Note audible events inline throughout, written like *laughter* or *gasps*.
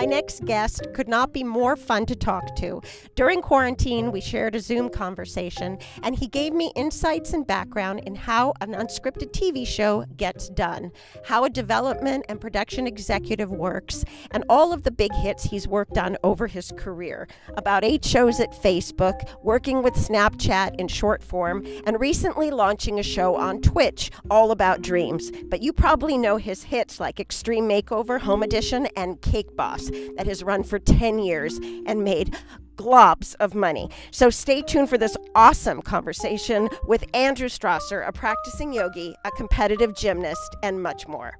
My next guest could not be more fun to talk to. During quarantine, we shared a Zoom conversation, and he gave me insights and background in how an unscripted TV show gets done, how a development and production executive works, and all of the big hits he's worked on over his career. About eight shows at Facebook, working with Snapchat in short form, and recently launching a show on Twitch all about dreams. But you probably know his hits like Extreme Makeover, Home Edition, and Cake Boss that has run for 10 years and made globs of money. So stay tuned for this awesome conversation with Andrew Strasser, a practicing yogi, a competitive gymnast, and much more.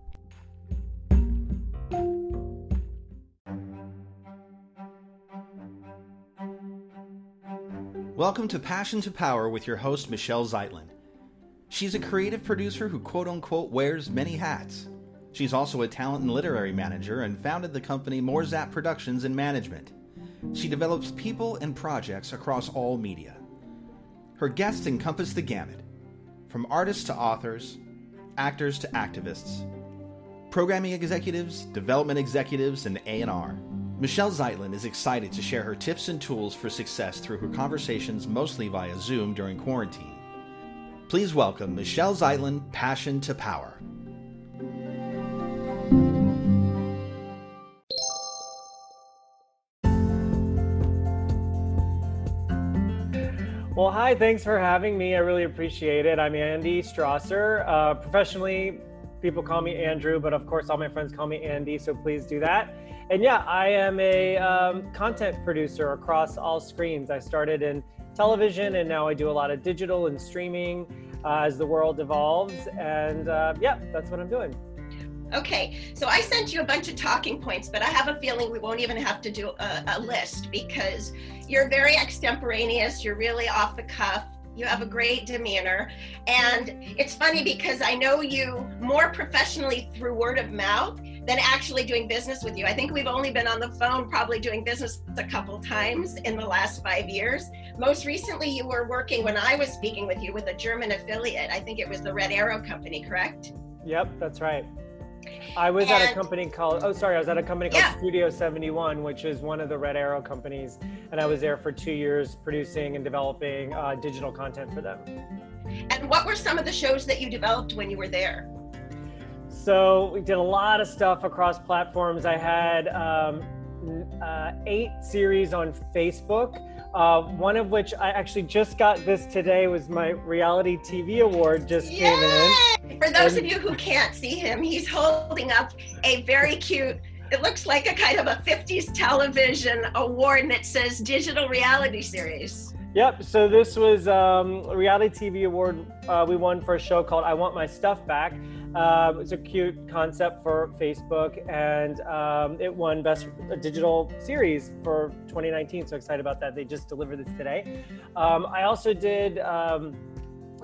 Welcome to Passion to Power with your host, Michelle Zeitlin. She's a creative producer who quote unquote wears many hats. She's also a talent and literary manager and founded the company Morzap Productions and Management. She develops people and projects across all media. Her guests encompass the gamut from artists to authors, actors to activists, programming executives, development executives, and A&R. Michelle Zeitlin is excited to share her tips and tools for success through her conversations mostly via Zoom during quarantine. Please welcome Michelle Zeitlin, Passion to Power. Well, hi, thanks for having me. I really appreciate it. I'm Andy Strasser. Uh, professionally, people call me Andrew, but of course, all my friends call me Andy, so please do that. And yeah, I am a um, content producer across all screens. I started in television and now I do a lot of digital and streaming uh, as the world evolves. And uh, yeah, that's what I'm doing. Okay, so I sent you a bunch of talking points, but I have a feeling we won't even have to do a, a, list because you're very extemporaneous, you're really off the cuff, you have a great demeanor. And it's funny because I know you more professionally through word of mouth than actually doing business with you. I think we've only been on the phone probably doing business a couple times in the last five years. Most recently, you were working when I was speaking with you with a German affiliate. I think it was the Red Arrow Company, correct? Yep, that's right. I was and, at a company called, oh, sorry, I was at a company called yeah. Studio 71, which is one of the Red Arrow companies. And I was there for two years producing and developing uh, digital content for them. And what were some of the shows that you developed when you were there? So we did a lot of stuff across platforms. I had um, uh, eight series on Facebook. Uh, one of which I actually just got this today was my reality TV award just Yay! came in. For those and, of you who can't see him, he's holding up a very cute. It looks like a kind of a 50s television award, it says digital reality series. Yep. So this was um, a reality TV award uh, we won for a show called "I Want My Stuff Back." Um, it's a cute concept for Facebook, and um, it won Best Digital Series for 2019. So excited about that! They just delivered this today. Um, I also did um,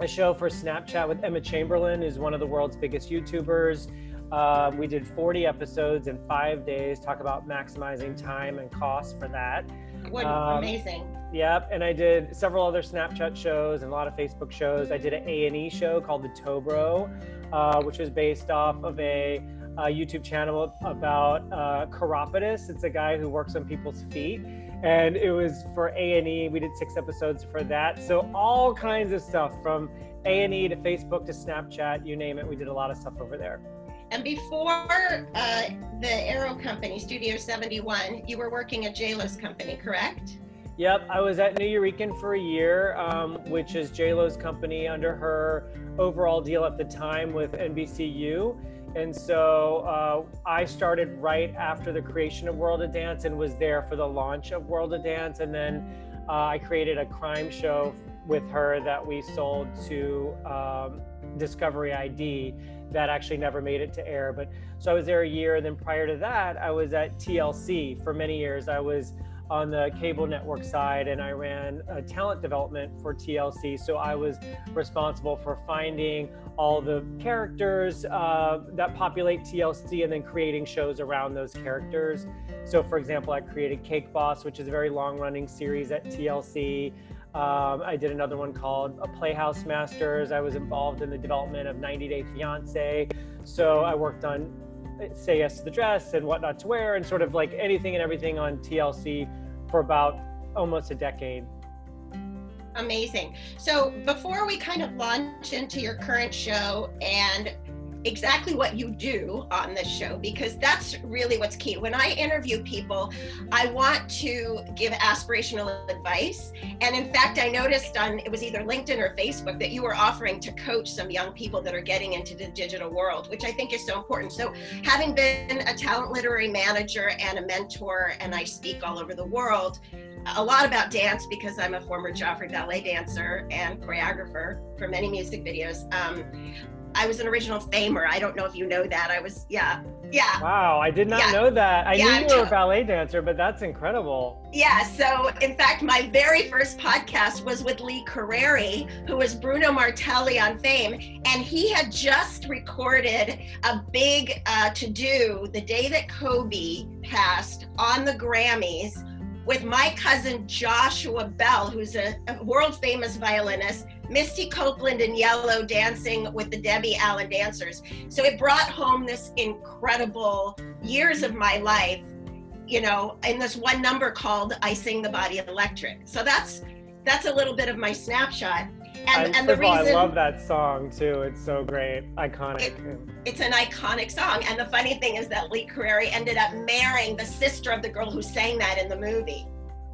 a show for Snapchat with Emma Chamberlain, who's one of the world's biggest YouTubers. Uh, we did 40 episodes in five days. Talk about maximizing time and cost for that. What um, amazing! Yep, and I did several other Snapchat shows and a lot of Facebook shows. I did an A and E show called The Toe Bro, uh, which was based off of a, a YouTube channel about uh, chiropodist. It's a guy who works on people's feet, and it was for A and E. We did six episodes for that. So all kinds of stuff from A and E to Facebook to Snapchat, you name it. We did a lot of stuff over there. And before uh, the Arrow Company, Studio 71, you were working at JLo's company, correct? Yep, I was at Nuyorican for a year, um, which is JLo's company under her overall deal at the time with NBCU. And so uh, I started right after the creation of World of Dance and was there for the launch of World of Dance. And then uh, I created a crime show with her that we sold to um, Discovery ID that actually never made it to air. But so I was there a year. And then prior to that, I was at TLC for many years. I was on the cable network side and I ran talent development for TLC. So I was responsible for finding all the characters uh, that populate TLC and then creating shows around those characters. So, for example, I created Cake Boss, which is a very long running series at TLC. Um, I did another one called a Playhouse Masters. I was involved in the development of 90 Day Fiance. So I worked on Say Yes to the Dress and What Not to Wear, and sort of like anything and everything on TLC for about almost a decade. Amazing. So before we kind of launch into your current show and exactly what you do on this show because that's really what's key. When I interview people, I want to give aspirational advice. And in fact, I noticed on it was either LinkedIn or Facebook that you were offering to coach some young people that are getting into the digital world, which I think is so important. So, having been a talent literary manager and a mentor, and I speak all over the world, a lot about dance because I'm a former Joffrey ballet dancer and choreographer for many music videos. Um, I was an original famer. I don't know if you know that. I was, yeah, yeah. Wow, I did not yeah. know that. I yeah, knew you were a ballet dancer, but that's incredible. Yeah. So, in fact, my very first podcast was with Lee Curreri, who was Bruno Martelli on Fame, and he had just recorded a big uh, to do the day that Kobe passed on the Grammys with my cousin Joshua Bell, who's a, a world famous violinist Misty Copeland in yellow dancing with the Debbie Allen dancers. So it brought home this incredible years of my life, you know, in this one number called I Sing the Body Electric. So that's that's a little bit of my snapshot. And, and the reason all, I love that song too. It's so great, iconic. It, it's an iconic song. And the funny thing is that Lee Curreri ended up marrying the sister of the girl who sang that in the movie.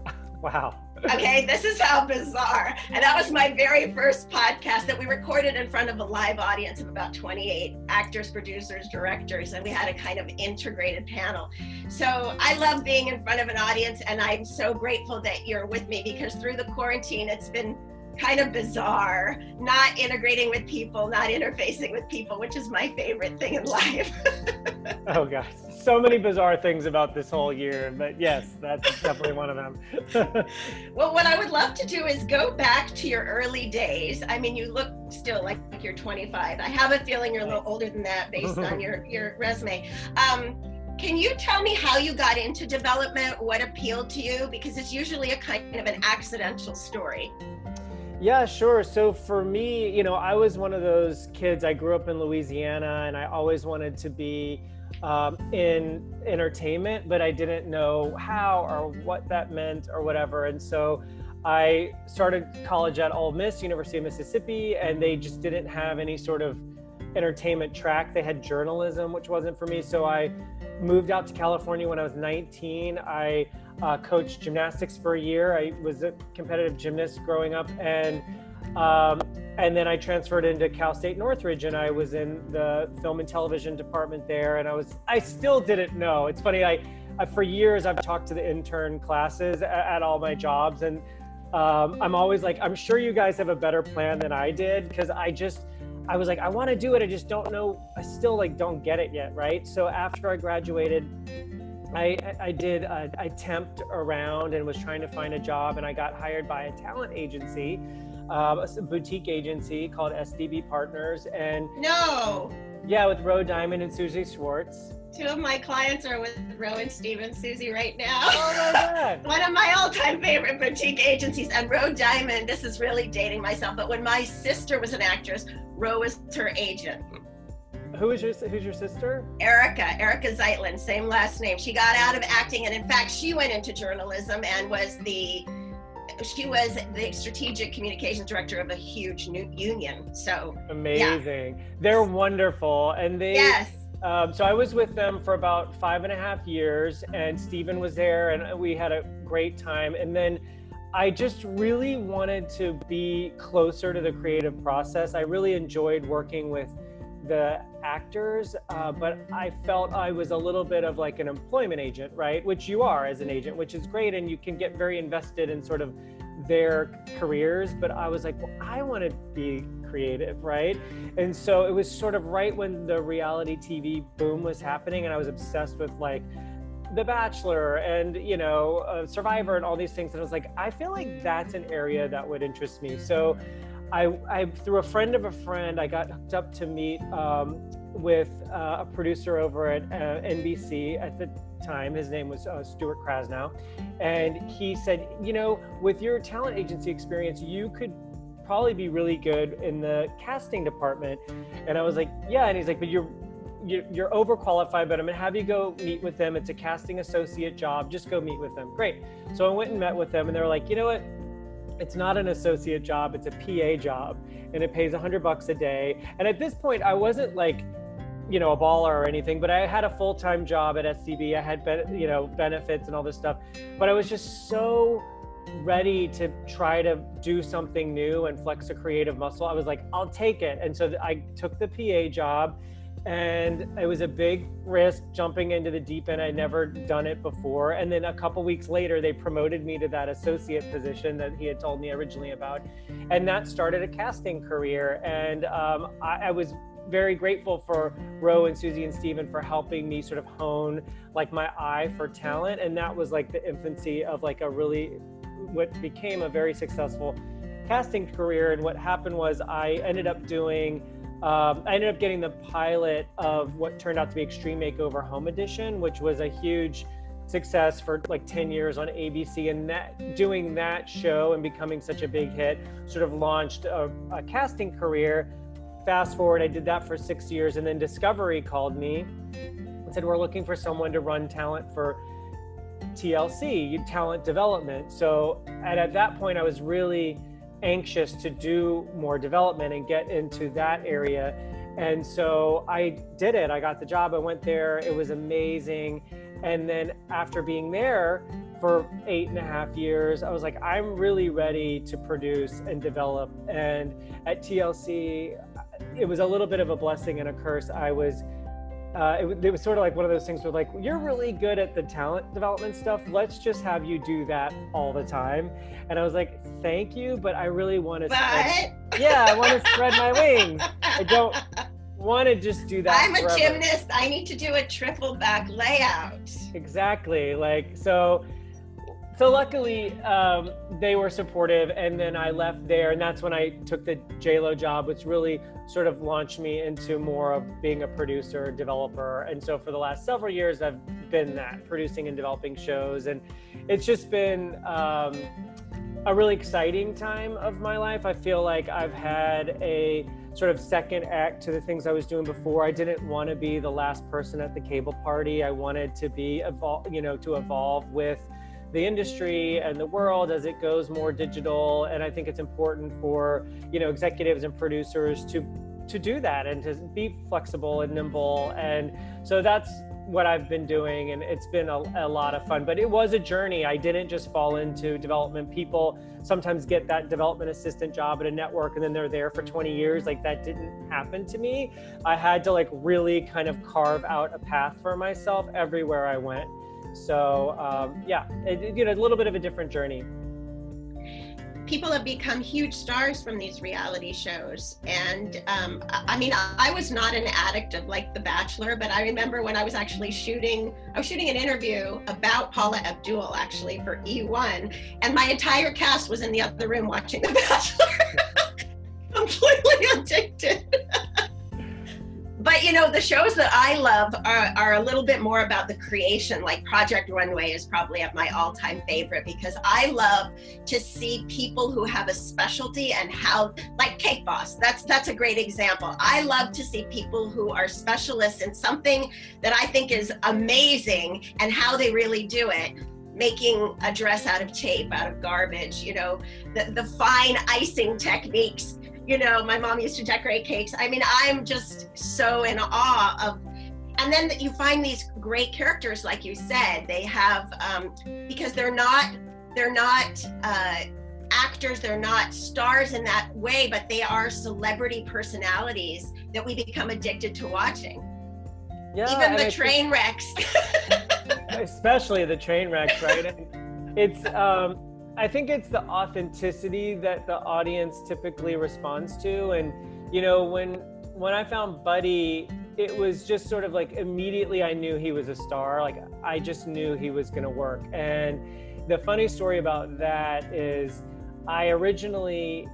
*laughs* wow okay, this is how bizarre. And that was my very first podcast that we recorded in front of a live audience of about 28 actors, producers, directors, and we had a kind of integrated panel. So I love being in front of an audience, and I'm so grateful that you're with me because through the quarantine, it's been kind of bizarre, not integrating with people, not interfacing with people, which is my favorite thing in life. *laughs* oh gosh, so many bizarre things about this whole year, but yes, that's definitely one of them. *laughs* well, what I would love to do is go back to your early days. I mean, you look still like you're 25. I have a feeling you're a little older than that based on your *laughs* your resume. Um, can you tell me how you got into development? What appealed to you? Because it's usually a kind of an accidental story. Yeah, sure. So for me, you know, I was one of those kids. I grew up in Louisiana and I always wanted to be um, in entertainment, but I didn't know how or what that meant or whatever. And so I started college at Ole Miss, University of Mississippi, and they just didn't have any sort of entertainment track. They had journalism, which wasn't for me. So I moved out to California when I was 19. I uh, coached gymnastics for a year. I was a competitive gymnast growing up, and um, and then I transferred into Cal State Northridge, and I was in the film and television department there. And I was I still didn't know. It's funny. I, I for years I've talked to the intern classes at, at all my jobs, and um, I'm always like, I'm sure you guys have a better plan than I did because I just I was like, I want to do it. I just don't know. I still like don't get it yet, right? So after I graduated, I, I did, uh, I temped around and was trying to find a job, and I got hired by a talent agency, uh, a boutique agency called SDB Partners. And no, yeah, with Ro Diamond and Susie Schwartz. Two of my clients are with Ro and Steve and Susie right now. Oh my God. *laughs* One of my all time favorite boutique agencies. And Ro Diamond, this is really dating myself, but when my sister was an actress, Ro was her agent. Who is your who's your sister? Erica, Erica Zeitlin, same last name. She got out of acting and in fact she went into journalism and was the she was the strategic communications director of a huge new union. So amazing. Yeah. They're wonderful. And they Yes. Um, so I was with them for about five and a half years, and Stephen was there, and we had a great time. And then I just really wanted to be closer to the creative process. I really enjoyed working with the actors, uh, but I felt I was a little bit of like an employment agent, right? Which you are as an agent, which is great. And you can get very invested in sort of their careers. But I was like, well, I want to be creative, right? And so it was sort of right when the reality TV boom was happening. And I was obsessed with like, the Bachelor and you know uh, Survivor and all these things, and I was like, I feel like that's an area that would interest me. So I, I through a friend of a friend, I got hooked up to meet um, with uh, a producer over at uh, NBC at the time. His name was uh, Stuart Krasnow, and he said, you know, with your talent agency experience, you could probably be really good in the casting department. And I was like, yeah. And he's like, but you're you're overqualified, but I'm gonna have you go meet with them. It's a casting associate job. Just go meet with them. Great. So I went and met with them, and they were like, you know what? It's not an associate job. It's a PA job, and it pays 100 bucks a day. And at this point, I wasn't like you know a baller or anything but i had a full-time job at SDB i had you know benefits and all this stuff but i was just so ready to try to do something new and flex a creative muscle, I was like, I'll take it. And so I took the PA job and it was a big risk jumping into the deep end. I'd never done it before. And then a couple weeks later, they promoted me to that associate position that he had told me originally about. And that started a casting career. And um, I, I was very grateful for Ro and Susie and Steven for helping me sort of hone like my eye for talent. And that was like the infancy of like a really what became a very successful casting career. And what happened was I ended up doing, um, I ended up getting the pilot of what turned out to be Extreme Makeover Home Edition, which was a huge success for like 10 years on ABC. And that doing that show and becoming such a big hit sort of launched a, a casting career. Fast forward, I did that for six years, and then Discovery called me and said, We're looking for someone to run talent for TLC, talent development. So, and at that point, I was really anxious to do more development and get into that area. And so I did it. I got the job. I went there. It was amazing. And then after being there for eight and a half years, I was like, I'm really ready to produce and develop. And at TLC, it was a little bit of a blessing and a curse. I was uh, it, it, was sort of like one of those things where like you're really good at the talent development stuff. Let's just have you do that all the time. And i was like thank you but i really want to spread, *laughs* yeah i want to spread my wings. I don't want to just do that i'm forever. a gymnast. I need to do a triple back layout. Exactly like so so luckily um, they were supportive and then i left there and that's when i took the JLo job which really sort of launched me into more of being a producer developer and so for the last several years i've been that producing and developing shows and it's just been um, a really exciting time of my life. I feel like i've had a sort of second act to the things i was doing before. I didn't want to be the last person at the cable party. I wanted to be evolve you know to evolve with the industry and the world as it goes more digital and i think it's important for you know executives and producers to to do that and to be flexible and nimble and so that's what I've been doing, and it's been a, a, lot of fun. But it was a journey. I didn't just fall into development. People sometimes get that development assistant job at a network, and then they're there for 20 years. Like that didn't happen to me. I had to like really kind of carve out a path for myself everywhere I went. So um, yeah, it, you know, a little bit of a different journey. People have become huge stars from these reality shows, and um, I mean, I was not an addict of like The Bachelor, but I remember when I was actually shooting, I was shooting an interview about Paula Abdul actually for E1, and my entire cast was in the other room watching The Bachelor, *laughs* completely addicted. *laughs* but you know the shows that i love are, are a little bit more about the creation. Like project runway is probably my all-time favorite because i love to see people who have a specialty and how like cake boss that's that's a great example. I love to see people who are specialists in something that i think is amazing and how they really do it making a dress out of tape out of garbage you know the, the fine icing techniques you know, my mom used to decorate cakes. I mean, I'm just so in awe of and then you find these great characters like you said. They have um, because they're not they're not uh, actors they're not stars in that way but they are celebrity personalities that we become addicted to watching. Yeah, even the train wrecks. *laughs* Especially the train wrecks right? It's um I think it's the authenticity that the audience typically responds to. And, you know, when when I found Buddy, it was just sort of like immediately I knew he was a star. Like I just knew he was gonna work. And the funny story about that is I originally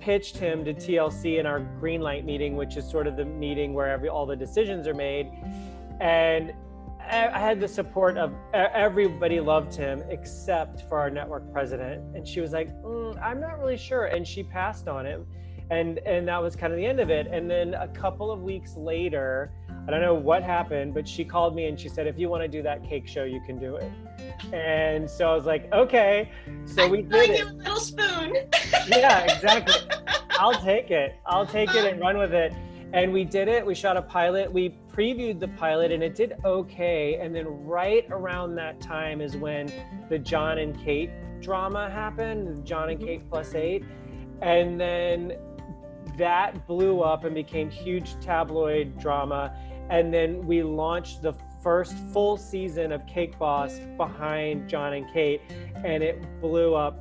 pitched him to TLC in our green light meeting, which is sort of the meeting where every all the decisions are made. And I had the support of everybody loved him except for our network president, and she was like, mm, "I'm not really sure," and she passed on him, and and that was kind of the end of it. And then a couple of weeks later, I don't know what happened, but she called me and she said, if you want to do that cake show, you can do it. And so I was like, okay. So we did it. a little spoon. *laughs* yeah, exactly. I'll take it. I'll take it and run with it. And we did it. We shot a pilot. We previewed the pilot and it did okay. And then right around that time is when the Jon and Kate drama happened, Jon and. Kate plus eight. And then that blew up and became huge tabloid drama. And then we launched the first full season of Cake Boss behind Jon and Kate, and it blew up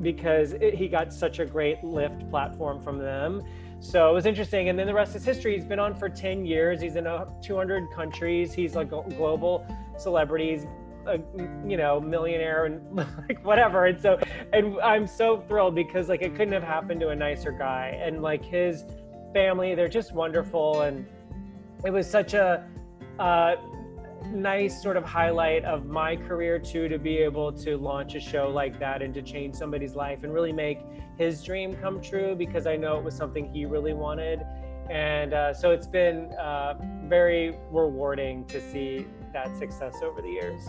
because it, he got such a great lift platform from them. So it was interesting. And then the rest is history. He's been on for 10 years. He's in 200 countries. He's like a global celebrity. He's a you know millionaire and *laughs* like whatever. And so, and I'm so thrilled because like it couldn't have happened to a nicer guy. And like his family, they're just wonderful. And it was such a uh, nice sort of highlight of my career too to be able to launch a show like that and to change somebody's life and really make his dream come true because I know it was something he really wanted. And uh, so it's been uh, very rewarding to see that success over the years.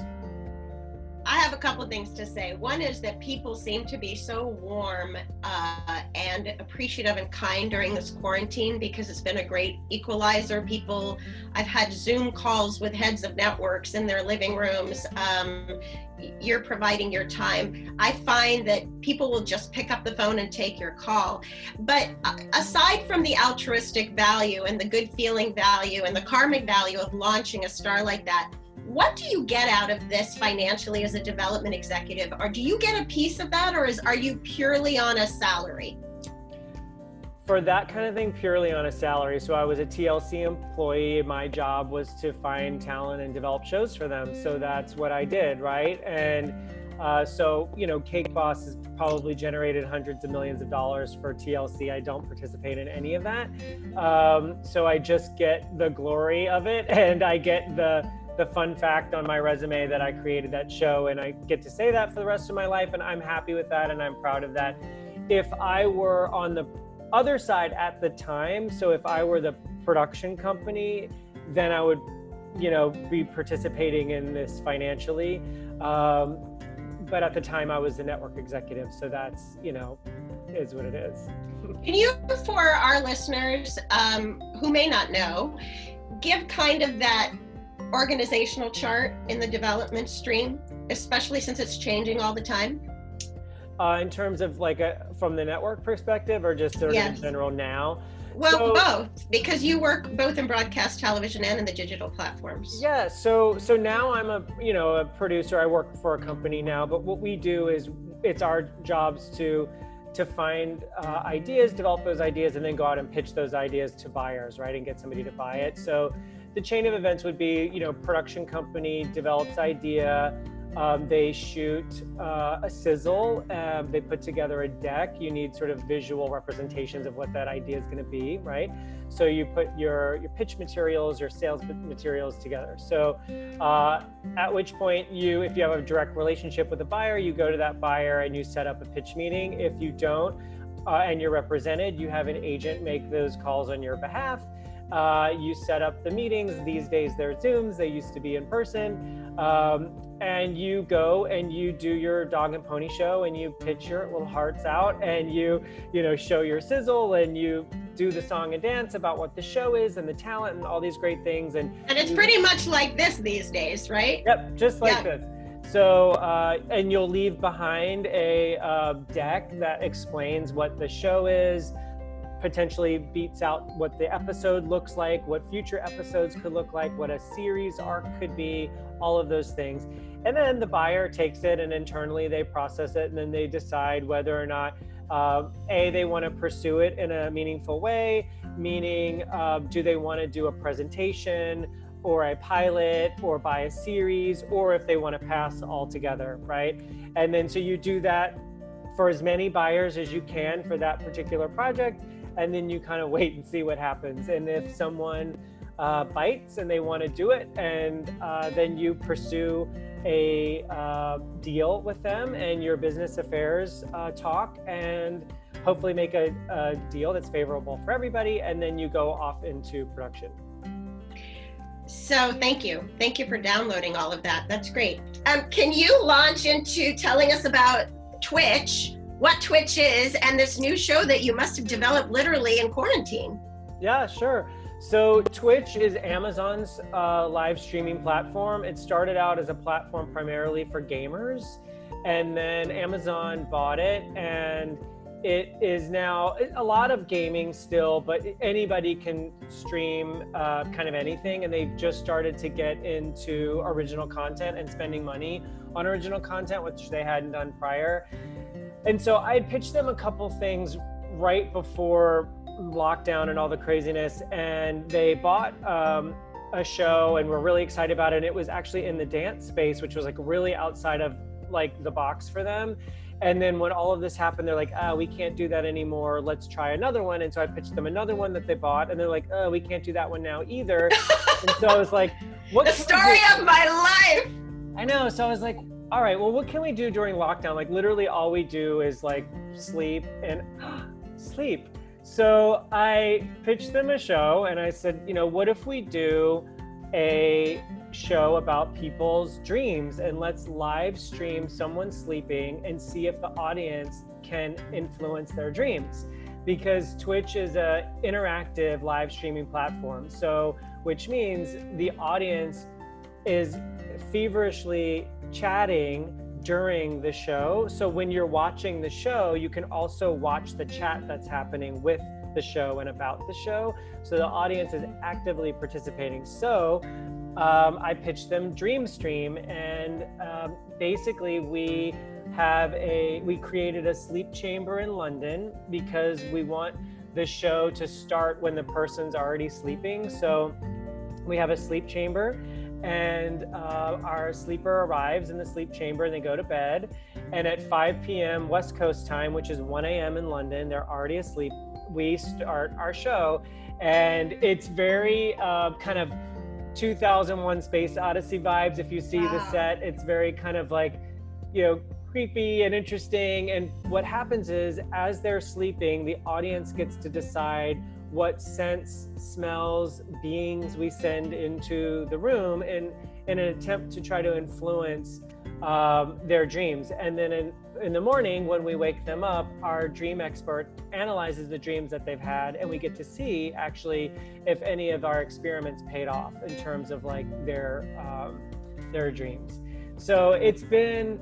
I have a couple things to say. One is that people seem to be so warm uh, and appreciative and kind during this quarantine because it's been a great equalizer. People, I've had Zoom calls with heads of networks in their living rooms. Um, you're providing your time. I find that people will just pick up the phone and take your call. But uh, aside from the altruistic value and the good feeling value and the karmic value of launching a star like that, what do you get out of this financially as a development executive? Or do you get a piece of that or is are you purely on a salary? For that kind of thing purely on a salary. So i was a tlc employee. My job was to find talent and develop shows for them. So that's what i did right? And uh, so you know cake boss has probably generated hundreds of millions of dollars for tlc i don't participate in any of that. Um, so i just get the glory of it *laughs* and i get the the fun fact on my resume that I created that show, and I get to say that for the rest of my life, and I'm happy with that, and I'm proud of that. If I were on the other side at the time, so if I were the production company, then I would, you know, be participating in this financially. Um, but at the time, I was the network executive, so that's you know, is what it is. Can you, for our listeners um, who may not know, give kind of that organizational chart in the development stream, especially since it's changing all the time? Uh, in terms of like a, from the network perspective or just sort yes. of in general now? Well, so, both, because you work both in broadcast television and in the digital platforms. Yeah. So, so now I'm a, you know, a producer. I work for a company now, but what we do is it's our jobs to, to find uh, ideas, develop those ideas, and then go out and pitch those ideas to buyers, right, and get somebody to buy it. So, the chain of events would be, you know, production company develops idea, um, they shoot uh, a sizzle, um, they put together a deck. You need sort of visual representations of what that idea is going to be, right? So you put your your pitch materials, your sales materials together. So uh, at which point you, if you have a direct relationship with a buyer, you go to that buyer and you set up a pitch meeting. If you don't, uh, and you're represented, you have an agent make those calls on your behalf uh, you set up the meetings. These days they're Zooms, they used to be in person. Um, and you go and you do your dog and pony show and you pitch your little hearts out and you, you know, show your sizzle and you do the song and dance about what the show is and the talent and all these great things. And, and it's pretty much like this these days, right? Yep, just like this. So, uh, and you'll leave behind a uh, deck that explains what the show is, potentially beats out what the episode looks like, what future episodes could look like, what a series arc could be, all of those things. And then the buyer takes it and internally they process it and then they decide whether or not uh, a they want to pursue it in a meaningful way meaning uh, do they want to do a presentation or a pilot or buy a series or if they want to pass altogether right and then so you do that for as many buyers as you can for that particular project and then you kind of wait and see what happens. And if someone uh, bites and they want to do it, and uh, then you pursue a uh, deal with them and your business affairs uh, talk and hopefully make a, a deal that's favorable for everybody, and then you go off into production. So thank you. Thank you for downloading all of that. That's great. Um, can you launch into telling us about Twitch, what Twitch is, and this new show that you must have developed literally in quarantine? Yeah, sure. So Twitch is Amazon's uh, live streaming platform. It started out as a platform primarily for gamers, and then Amazon bought it and it is now a lot of gaming still, but anybody can stream uh, kind of anything. And they've just started to get into original content and spending money on original content, which they hadn't done prior. And so I had pitched them a couple things right before lockdown and all the craziness. And they bought um, a show and we're really excited about it. And it was actually in the dance space, which was like really outside of like the box for them and then when all of this happened, they're like, ah, we can't do that anymore. Let's try another one. And so I pitched them another one that they bought, and they're like, oh, we can't do that one now either. *laughs* and so I was like, what? The story of my life. I know. So I was like, all right, well, what can we do during lockdown? Like literally all we do is like sleep and *gasps* sleep. So I pitched them a show and I said, you know, what if we do a show about people's dreams and let's live stream someone sleeping and see if the audience can influence their dreams because Twitch is a interactive live streaming platform so which means the audience is feverishly chatting during the show. So when you're watching the show you can also watch the chat that's happening with the show and about the show. So the audience is actively participating. So um, I pitched them DreamStream, and um, basically we have a we created a sleep chamber in London because we want the show to start when the person's already sleeping. So we have a sleep chamber, and uh, our sleeper arrives in the sleep chamber and they go to bed. And at 5 p.m. West Coast time, which is 1 a.m. in London, they're already asleep. We start our show, and it's very uh, kind of 2001 Space Odyssey vibes. If you see wow. the set, it's very kind of like, you know, creepy and interesting. And what happens is, as they're sleeping, the audience gets to decide what scents, smells, beings we send into the room in, in an attempt to try to influence um, their dreams. And then in, in the morning, when we wake them up, our dream expert analyzes the dreams that they've had, and we get to see actually if any of our experiments paid off in terms of like their um, their dreams. So it's been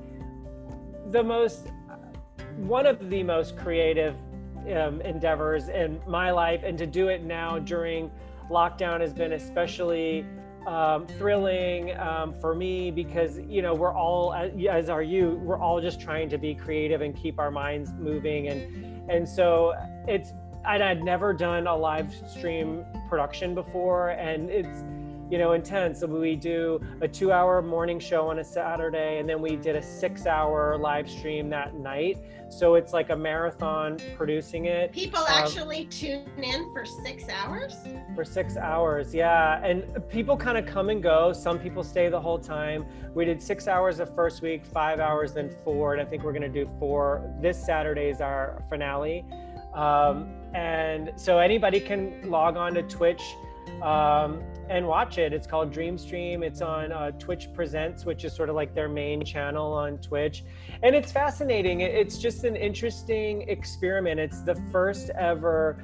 the most one of the most creative um, endeavors in my life, and to do it now during lockdown has been especially um, thrilling um, for me because you know we're all as are you we're all just trying to be creative and keep our minds moving. And and so it's I'd never done a live stream production before and it's you know, intense. So we do a two hour morning show on a Saturday, and then we did a six hour live stream that night. So it's like a marathon producing it. People um, actually tune in for six hours? For six hours, yeah. And people kind of come and go. Some people stay the whole time. We did six hours the first week, five hours, then four. And I think we're going to do four. This Saturday is our finale. Um, and so anybody can log on to Twitch um, and watch it. It's called Dreamstream. It's on uh, Twitch Presents, which is sort of like their main channel on Twitch. And it's fascinating. It's just an interesting experiment. It's the first ever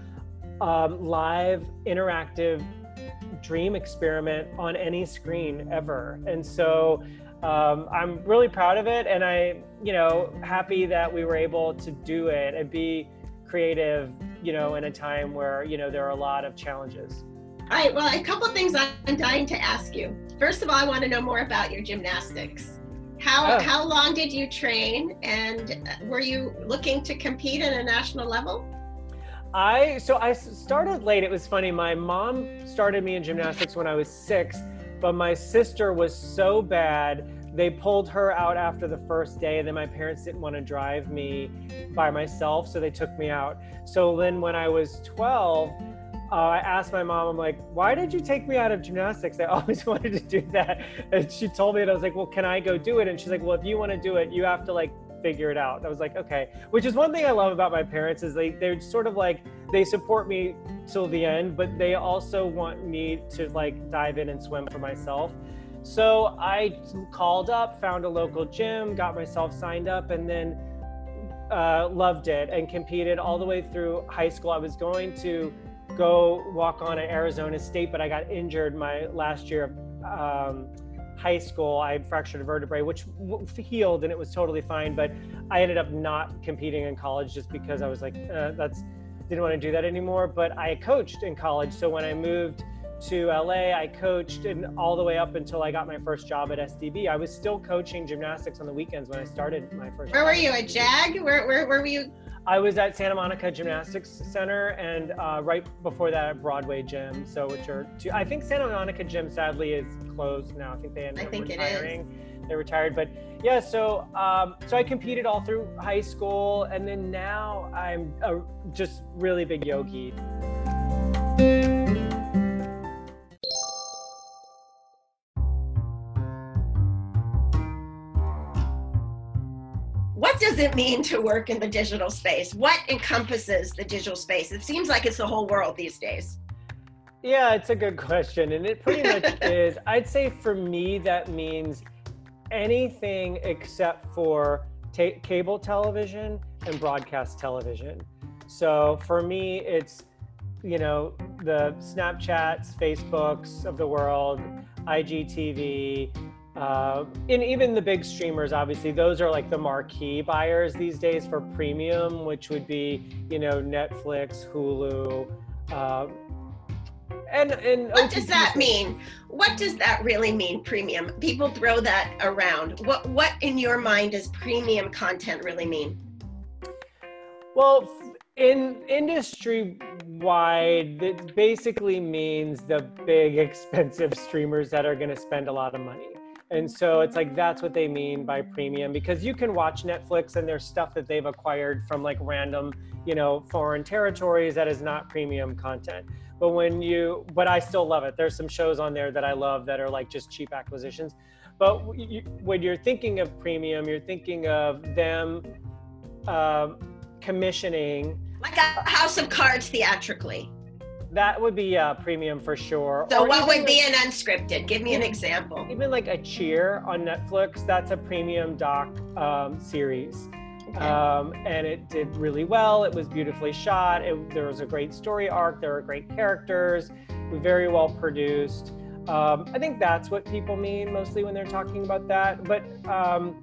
um, live interactive dream experiment on any screen ever. And so um, I'm really proud of it. And I, you know, happy that we were able to do it and be creative, you know, in a time where, you know, there are a lot of challenges. All right, well, a couple things I'm dying to ask you. First of all, I want to know more about your gymnastics. How, oh. how long did you train and were you looking to compete at a national level? I so I started late. It was funny. My mom started me in gymnastics when I was 6, but my sister was so bad they pulled her out after the first day and then my parents didn't want to drive me by myself so they took me out so then when i was 12 uh, I asked my mom, I'm like, why did you take me out of gymnastics? I *laughs* always wanted to do that. And she told me, and I was like, well, can I go do it? And she's like, well, if you want to do it, you have to like figure it out. I was like, okay, which is one thing I love about my parents is they they're sort of like they support me till the end, but they also want me to like dive in and swim for myself. So I called up, found a local gym, got myself signed up, and then uh, loved it and competed all the way through high school. I was going to go walk on at Arizona State, but I got injured my last year of um, high school. I fractured a vertebrae, which healed and it was totally fine. But I ended up not competing in college just because I was like, uh, that's didn't want to do that anymore. But I coached in college, so when I moved to LA. I coached and all the way up until I got my first job at SDB. I was still coaching gymnastics on the weekends when I started my first. Where were you at JAG? Where, where, where were you? I was at Santa Monica Gymnastics Center and uh, right before that at Broadway Gym. So which are two, I think Santa Monica Gym sadly is closed now. I think they ended up retiring. They retired, but yeah. So um, so I competed all through high school, and then now I'm a just really big yogi. Does it mean to work in the digital space? What encompasses the digital space? It seems like it's the whole world these days. Yeah, it's a good question. And it pretty much *laughs* is. I'd say for me, that means anything except for ta- cable television and broadcast television. So for me, it's, you know, the Snapchats, Facebooks of the world, IGTV, uh, and even the big streamers, obviously, those are like the marquee buyers these days for premium, which would be, you know, Netflix, Hulu, uh, and and what does that mean? What does that really mean? Premium. People throw that around. What what in your mind does premium content really mean? Well, in industry wide, it basically means the big *laughs* expensive streamers that are going to spend a lot of money. And so it's like that's what they mean by premium because you can watch Netflix and there's stuff that they've acquired from like random, you know, foreign territories that is not premium content. But when you, but I still love it. There's some shows on there that I love that are like just cheap acquisitions. But you, when you're thinking of premium, you're thinking of them uh, commissioning. Like a House of Cards theatrically. That would be a premium for sure. So, or what would be an unscripted? Give me an example. Even like a Cheer on Netflix, that's a premium doc um, series. Okay. Um, and it did really well. It was beautifully shot. It, there was a great story arc. There were great characters. Very well produced. Um, I think that's what people mean mostly when they're talking about that. But um,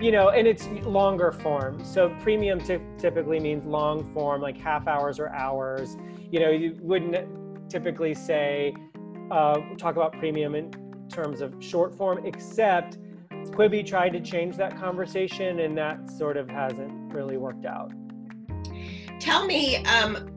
you know, and it's longer form. So premium t- typically means long form, like half hours or hours. You know, you wouldn't typically say uh, talk about premium in terms of short form, except Quibi tried to change that conversation, and that sort of hasn't really worked out. Tell me, um,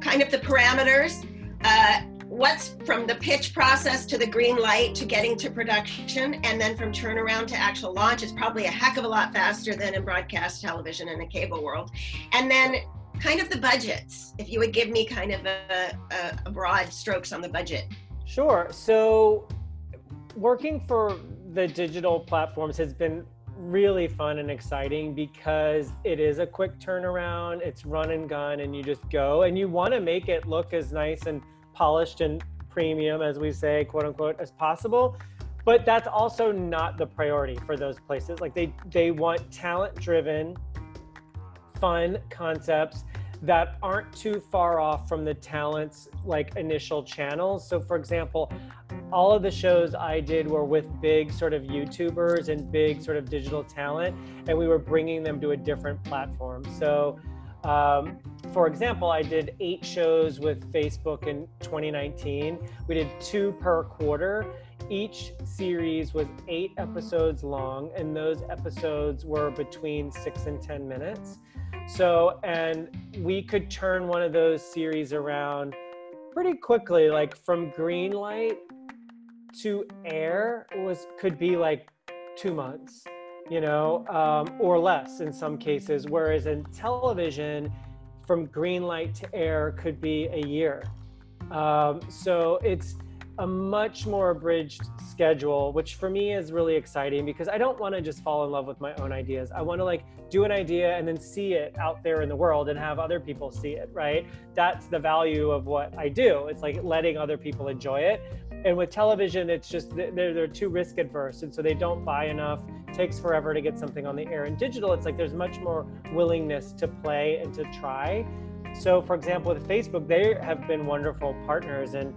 kind of the parameters. Uh, what's from the pitch process to the green light to getting to production and then from turnaround to actual launch is probably a heck of a lot faster than in broadcast television in the cable world. And then kind of the budgets if you would give me kind of a, a, a broad strokes on the budget. Sure. So working for the digital platforms has been really fun and exciting because it is a quick turnaround it's run and gun and you just go and you want to make it look as nice and polished and premium, as we say, quote unquote, as possible. But that's also not the priority for those places. Like they they want talent driven, fun concepts that aren't too far off from the talent's like initial channels. So for example, all of the shows I did were with big sort of YouTubers and big sort of digital talent, and we were bringing them to a different platform. So um, for example, I did eight shows with Facebook in 2019. We did two per quarter. Each series was eight episodes long, and those episodes were between six and 10 minutes. So, and we could turn one of those series around pretty quickly, like from green light to air was could be like two months you know, um, or less in some cases. Whereas in television, from green light to air could be a year. Um, so it's a much more abridged schedule, which for me is really exciting because I don't want to just fall in love with my own ideas. I want to like do an idea and then see it out there in the world and have other people see it, right? That's the value of what I do. It's like letting other people enjoy it. And with television, it's just they're, they're too risk adverse. And so they don't buy enough, takes forever to get something on the air. In digital, it's like there's much more willingness to play and to try. So, for example, with Facebook, they have been wonderful partners and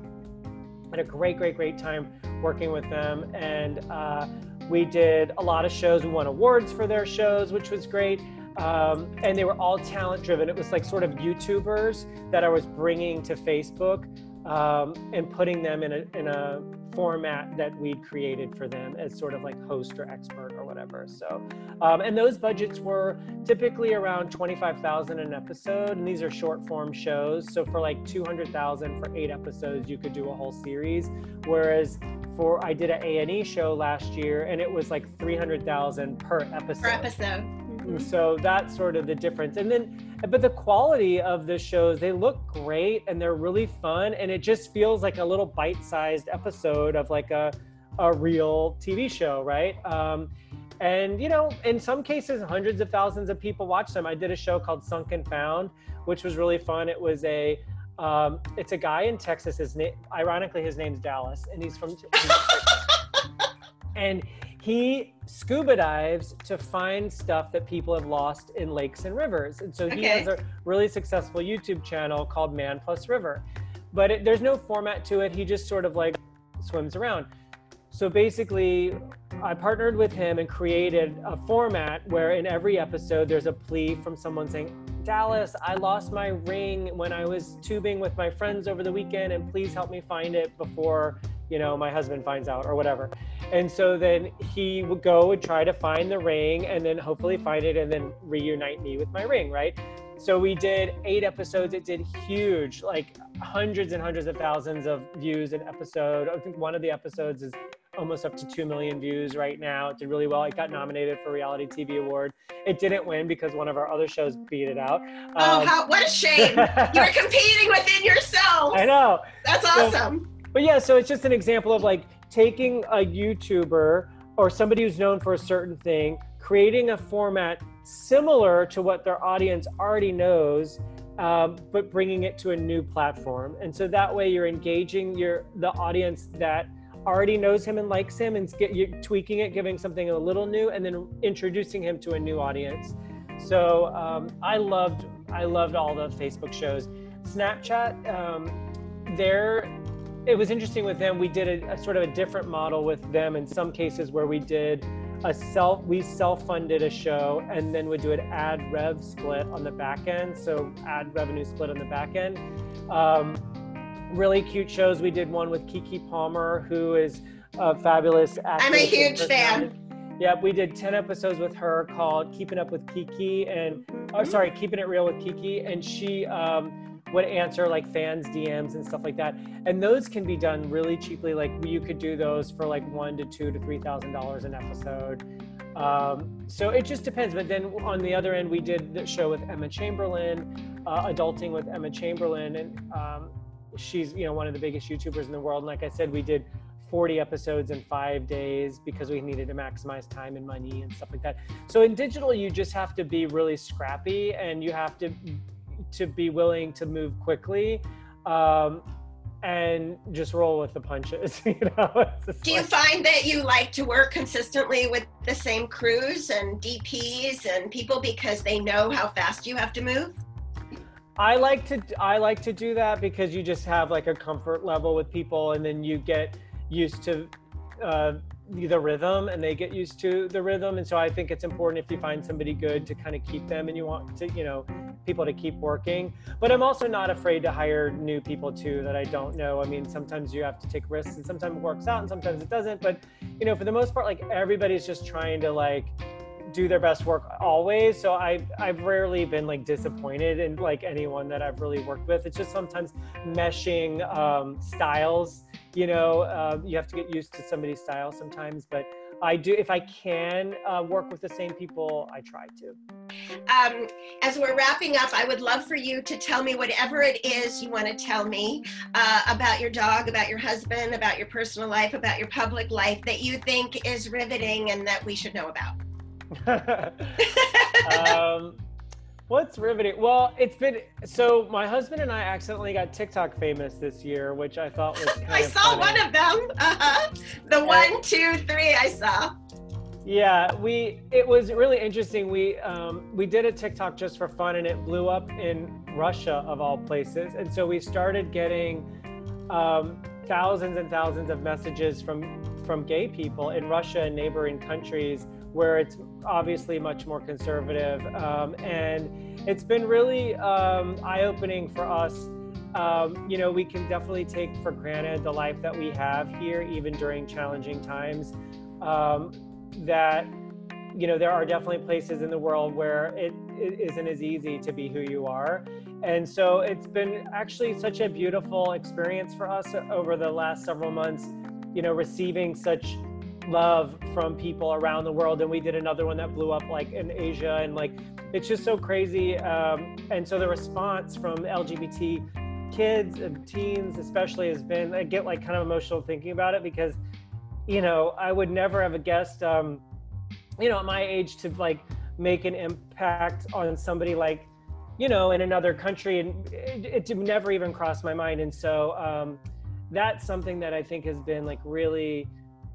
had a great, great, great time working with them. And uh, we did a lot of shows. We won awards for their shows, which was great. Um, and they were all talent driven. It was like sort of YouTubers that I was bringing to Facebook um, and putting them in a, in a format that we'd created for them as sort of like host or expert or whatever. So, um, and those budgets were typically around 25,000 an episode. And these are short form shows. So for like 200,000 for eight episodes, you could do a whole series. Whereas for, I did an A&E show last year and it was like 300,000 per episode. Per episode. Mm-hmm. So that's sort of the difference. And then, but the quality of the shows, they look great and they're really fun. And it just feels like a little bite sized episode of like a, a real TV show, right? Um, and, you know, in some cases, hundreds of thousands of people watch them. I did a show called Sunk and Found, which was really fun. It was a, um, it's a guy in Texas. His name, ironically, his name's Dallas, and he's from. *laughs* and he scuba dives to find stuff that people have lost in lakes and rivers. And so he okay. has a really successful YouTube channel called Man Plus River. But it, there's no format to it. He just sort of like swims around. So basically, I partnered with him and created a format where in every episode there's a plea from someone saying, Dallas, I lost my ring when I was tubing with my friends over the weekend, and please help me find it before you know, my husband finds out or whatever. And so then he would go and try to find the ring and then hopefully find it and then reunite me with my ring, right? So we did eight episodes. It did huge, like hundreds and hundreds of thousands of views an episode. I think one of the episodes is almost up to 2 million views right now. It did really well. It got nominated for Reality TV Award. It didn't win because one of our other shows beat it out. Oh, um, how, what a shame. *laughs* You're competing within yourself. I know. That's awesome. So, but yeah, so it's just an example of like taking a YouTuber or somebody who's known for a certain thing, creating a format similar to what their audience already knows, um, but bringing it to a new platform. And so that way you're engaging your the audience that already knows him and likes him, and get, you're tweaking it, giving something a little new, and then introducing him to a new audience. So um, I loved I loved all the Facebook shows. Snapchat, um, they're it was interesting with them. We did a, a, sort of a different model with them in some cases where we did a self, we self-funded a show and then would do an ad rev split on the back end. So ad revenue split on the back end. Um, really cute shows. We did one with Keke Palmer, who is a fabulous actress. I'm a huge fan. Yeah, we did 10 episodes with her called Keeping Up with Keke and, oh, sorry, Keeping It Real with Keke. And she, um, would answer like fans DMs and stuff like that. And those can be done really cheaply. Like you could do those for like one to two to three thousand dollars an episode. Um, so it just depends. But then on the other end, we did the show with Emma Chamberlain, uh, adulting with Emma Chamberlain, and um, she's you know one of the biggest YouTubers in the world. And like I said, we did 40 episodes in five days because we needed to maximize time and money and stuff like that. So in digital, you just have to be really scrappy and you have to to be willing to move quickly um, and just roll with the punches. *laughs* you know, do you find that you like to work consistently with the same crews and DPs and people because they know how fast you have to move? I like to I like to do that because you just have like a comfort level with people, and then you get used to uh, the rhythm and they get used to the rhythm and so i think it's important if you find somebody good to kind of keep them and you want to you know people to keep working but i'm also not afraid to hire new people too that i don't know i mean sometimes you have to take risks and sometimes it works out and sometimes it doesn't but you know for the most part like everybody's just trying to like do their best work always. So I I've rarely been like disappointed in like anyone that I've really worked with. It's just sometimes meshing um, styles. You know, uh, you have to get used to somebody's style sometimes. But I do, if I can uh, work with the same people, I try to. Um, as we're wrapping up, I would love for you to tell me whatever it is you want to tell me uh, about your dog, about your husband, about your personal life, about your public life that you think is riveting and that we should know about. um, *laughs* *laughs* what's riveting? Well, it's been so. My husband and I accidentally got TikTok famous this year, which I thought was. *laughs* I saw funny. one of them. Uh-huh. The one, two, three. I saw. Yeah, we. It was really interesting. We um, we did a TikTok just for fun, and it blew up in Russia of all places. And so we started getting um, thousands and thousands of messages from from gay people in Russia and neighboring countries where it's obviously much more conservative. Um, and it's been really um, eye opening for us. Um, you know, we can definitely take for granted the life that we have here, even during challenging times. Um, that, you know, there are definitely places in the world where it, it isn't as easy to be who you are. And so it's been actually such a beautiful experience for us over the last several months, you know, receiving such love from people around the world and we did another one that blew up like in asia and like it's just so crazy um, and so the response from lgbt kids and teens especially has been i get like kind of emotional thinking about it because you know i would never have a guessed um, you know at my age to like make an impact on somebody like you know in another country and it, it never even crossed my mind and so um, that's something that i think has been like really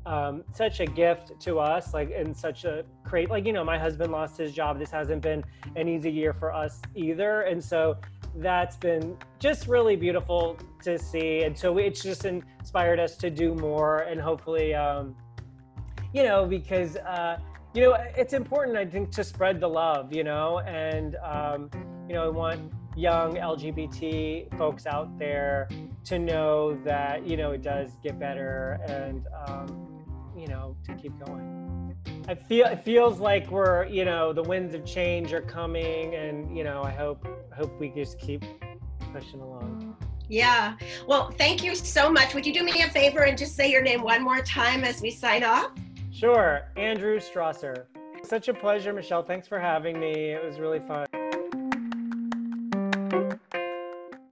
um, such a gift to us, like and such a great, like you know, my husband lost his job. This hasn't been an easy year for us either, and so that's been just really beautiful to see. And so it's just inspired us to do more, and hopefully, um, you know, because uh, you know, it's important, I think, to spread the love, you know, and um, you know, I want young LGBT folks out there to know that you know it does get better and um, you know, to keep going. I feel it feels like we're, you know, the winds of change are coming, and you know, I hope hope we just keep pushing along. Yeah. Well, thank you so much. Would you do me a favor and just say your name one more time as we sign off? Sure. Andrew Strasser. Such a pleasure, Michelle. Thanks for having me. It was really fun.